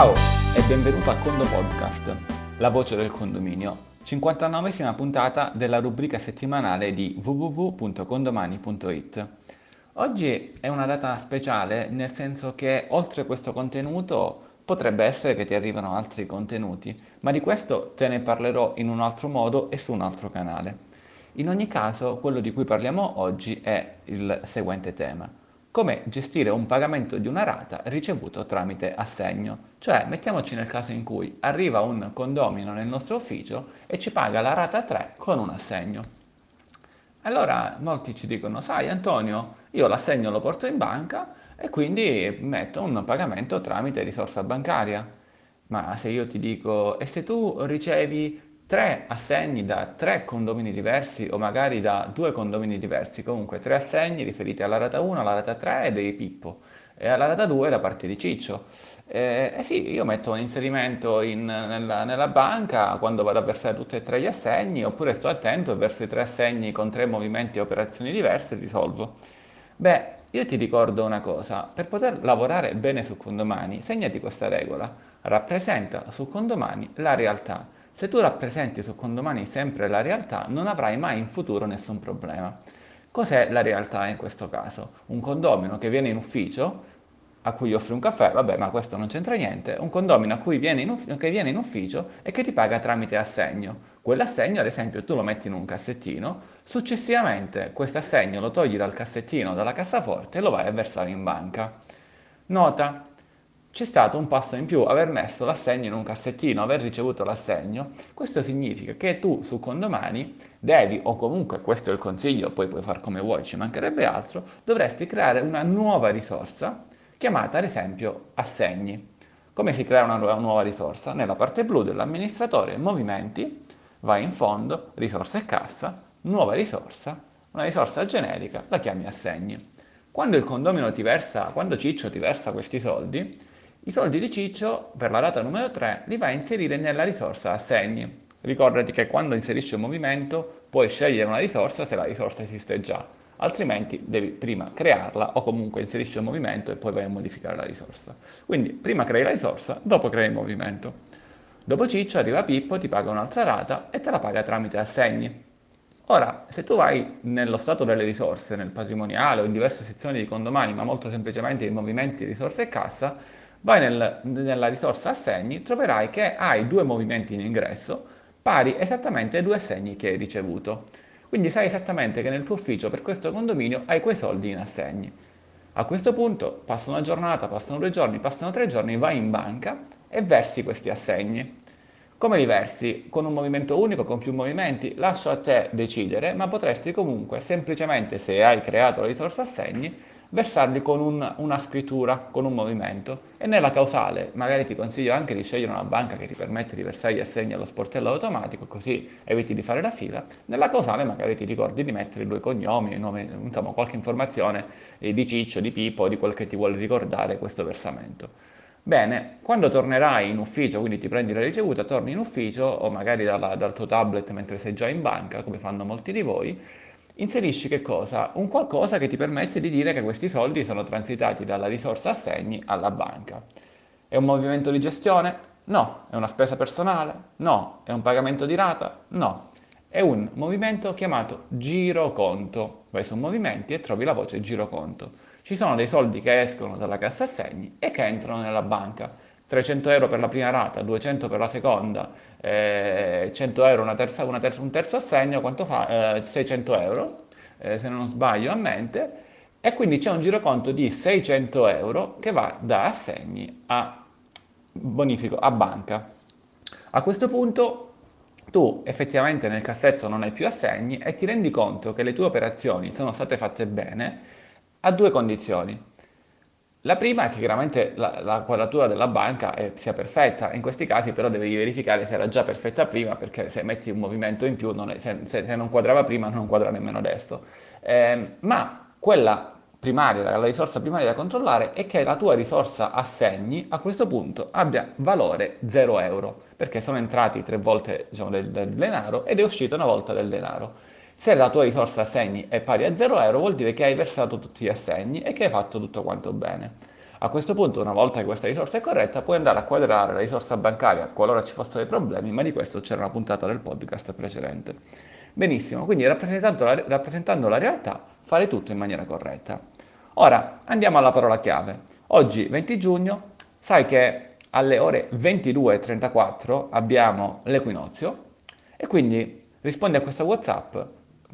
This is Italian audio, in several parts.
Ciao e benvenuto a Condo Podcast, la voce del condominio, 59esima puntata della rubrica settimanale di www.condomani.it. Oggi è una data speciale nel senso che oltre questo contenuto potrebbe essere che ti arrivano altri contenuti, ma di questo te ne parlerò in un altro modo e su un altro canale. In ogni caso, quello di cui parliamo oggi è il seguente tema come gestire un pagamento di una rata ricevuto tramite assegno. Cioè, mettiamoci nel caso in cui arriva un condomino nel nostro ufficio e ci paga la rata 3 con un assegno. Allora molti ci dicono, sai Antonio, io l'assegno lo porto in banca e quindi metto un pagamento tramite risorsa bancaria. Ma se io ti dico, e se tu ricevi tre assegni da tre condomini diversi o magari da due condomini diversi, comunque tre assegni riferiti alla rata 1, alla rata 3 e dei Pippo. E alla rata 2 da parte di Ciccio. Eh, eh sì, io metto un inserimento in, nella, nella, banca quando vado a versare tutti e tre gli assegni, oppure sto attento e verso i tre assegni con tre movimenti e operazioni diverse risolvo. Beh, io ti ricordo una cosa, per poter lavorare bene su condomani, segnati questa regola, rappresenta su condomani la realtà se tu rappresenti su condomani sempre la realtà, non avrai mai in futuro nessun problema. Cos'è la realtà in questo caso? Un condomino che viene in ufficio, a cui offri un caffè, vabbè, ma questo non c'entra niente, un condomino a cui viene ufficio, che viene in ufficio e che ti paga tramite assegno. Quell'assegno, ad esempio, tu lo metti in un cassettino, successivamente questo assegno lo togli dal cassettino, dalla cassaforte e lo vai a versare in banca. Nota, c'è stato un passo in più, aver messo l'assegno in un cassettino, aver ricevuto l'assegno. Questo significa che tu su condomani devi, o comunque questo è il consiglio, poi puoi fare come vuoi, ci mancherebbe altro, dovresti creare una nuova risorsa chiamata ad esempio assegni. Come si crea una nuova risorsa? Nella parte blu dell'amministratore movimenti, vai in fondo, risorsa e cassa, nuova risorsa, una risorsa generica, la chiami assegni. Quando il condomino ti versa, quando Ciccio ti versa questi soldi, i soldi di Ciccio per la rata numero 3 li vai a inserire nella risorsa assegni. Ricordati che quando inserisci un movimento puoi scegliere una risorsa se la risorsa esiste già, altrimenti devi prima crearla o comunque inserisci un movimento e poi vai a modificare la risorsa. Quindi prima crei la risorsa, dopo crei il movimento. Dopo Ciccio arriva Pippo, ti paga un'altra rata e te la paga tramite assegni. Ora, se tu vai nello stato delle risorse, nel patrimoniale o in diverse sezioni di condomani, ma molto semplicemente in movimenti, risorse e cassa, vai nel, nella risorsa assegni, troverai che hai due movimenti in ingresso pari esattamente ai due assegni che hai ricevuto. Quindi sai esattamente che nel tuo ufficio per questo condominio hai quei soldi in assegni. A questo punto passa una giornata, passano due giorni, passano tre giorni, vai in banca e versi questi assegni. Come li versi? Con un movimento unico, con più movimenti? Lascio a te decidere, ma potresti comunque semplicemente, se hai creato la risorsa assegni, versarli con un, una scrittura, con un movimento. E nella causale magari ti consiglio anche di scegliere una banca che ti permette di versare gli assegni allo sportello automatico, così eviti di fare la fila. Nella causale magari ti ricordi di mettere due cognomi, nome, insomma qualche informazione eh, di Ciccio, di Pippo, di quel che ti vuole ricordare questo versamento. Bene, quando tornerai in ufficio, quindi ti prendi la ricevuta, torni in ufficio o magari dalla, dal tuo tablet mentre sei già in banca, come fanno molti di voi, inserisci che cosa? Un qualcosa che ti permette di dire che questi soldi sono transitati dalla risorsa assegni alla banca. È un movimento di gestione? No. È una spesa personale? No. È un pagamento di rata? No. È un movimento chiamato giroconto. Vai su movimenti e trovi la voce giroconto. Ci sono dei soldi che escono dalla cassa assegni e che entrano nella banca 300 euro per la prima rata, 200 per la seconda, eh, 100 euro una terza, una terza, un terzo assegno, quanto fa? Eh, 600 euro, eh, se non sbaglio a mente, e quindi c'è un giroconto di 600 euro che va da assegni a bonifico, a banca. A questo punto tu effettivamente nel cassetto non hai più assegni e ti rendi conto che le tue operazioni sono state fatte bene a due condizioni. La prima è che chiaramente la, la quadratura della banca è, sia perfetta, in questi casi però devi verificare se era già perfetta prima perché se metti un movimento in più, non è, se, se, se, non quadrava prima non quadra nemmeno adesso. Eh, ma quella primaria, la risorsa primaria da controllare è che la tua risorsa assegni a questo punto abbia valore 0 euro perché sono entrati tre volte diciamo, del, del denaro ed è uscito una volta del denaro. Se la tua risorsa assegni è pari a 0 euro vuol dire che hai versato tutti gli assegni e che hai fatto tutto quanto bene. A questo punto, una volta che questa risorsa è corretta, puoi andare a quadrare la risorsa bancaria qualora ci fossero dei problemi, ma di questo c'era una puntata del podcast precedente. Benissimo, quindi rappresentando la, rappresentando la realtà, fare tutto in maniera corretta. Ora andiamo alla parola chiave. Oggi, 20 giugno, sai che alle ore 22.34 abbiamo l'equinozio e quindi rispondi a questo WhatsApp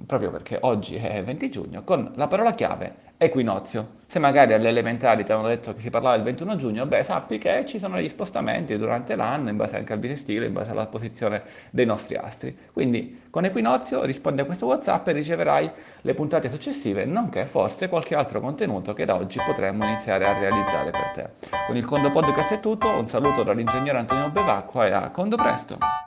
proprio perché oggi è 20 giugno, con la parola chiave equinozio. Se magari alle elementari ti avevano detto che si parlava del 21 giugno, beh, sappi che ci sono degli spostamenti durante l'anno, in base anche al bisestile, in base alla posizione dei nostri astri. Quindi con equinozio rispondi a questo WhatsApp e riceverai le puntate successive, nonché forse qualche altro contenuto che da oggi potremmo iniziare a realizzare per te. Con il Condo Podcast è tutto, un saluto dall'ingegnere Antonio Bevacqua e a Condo Presto!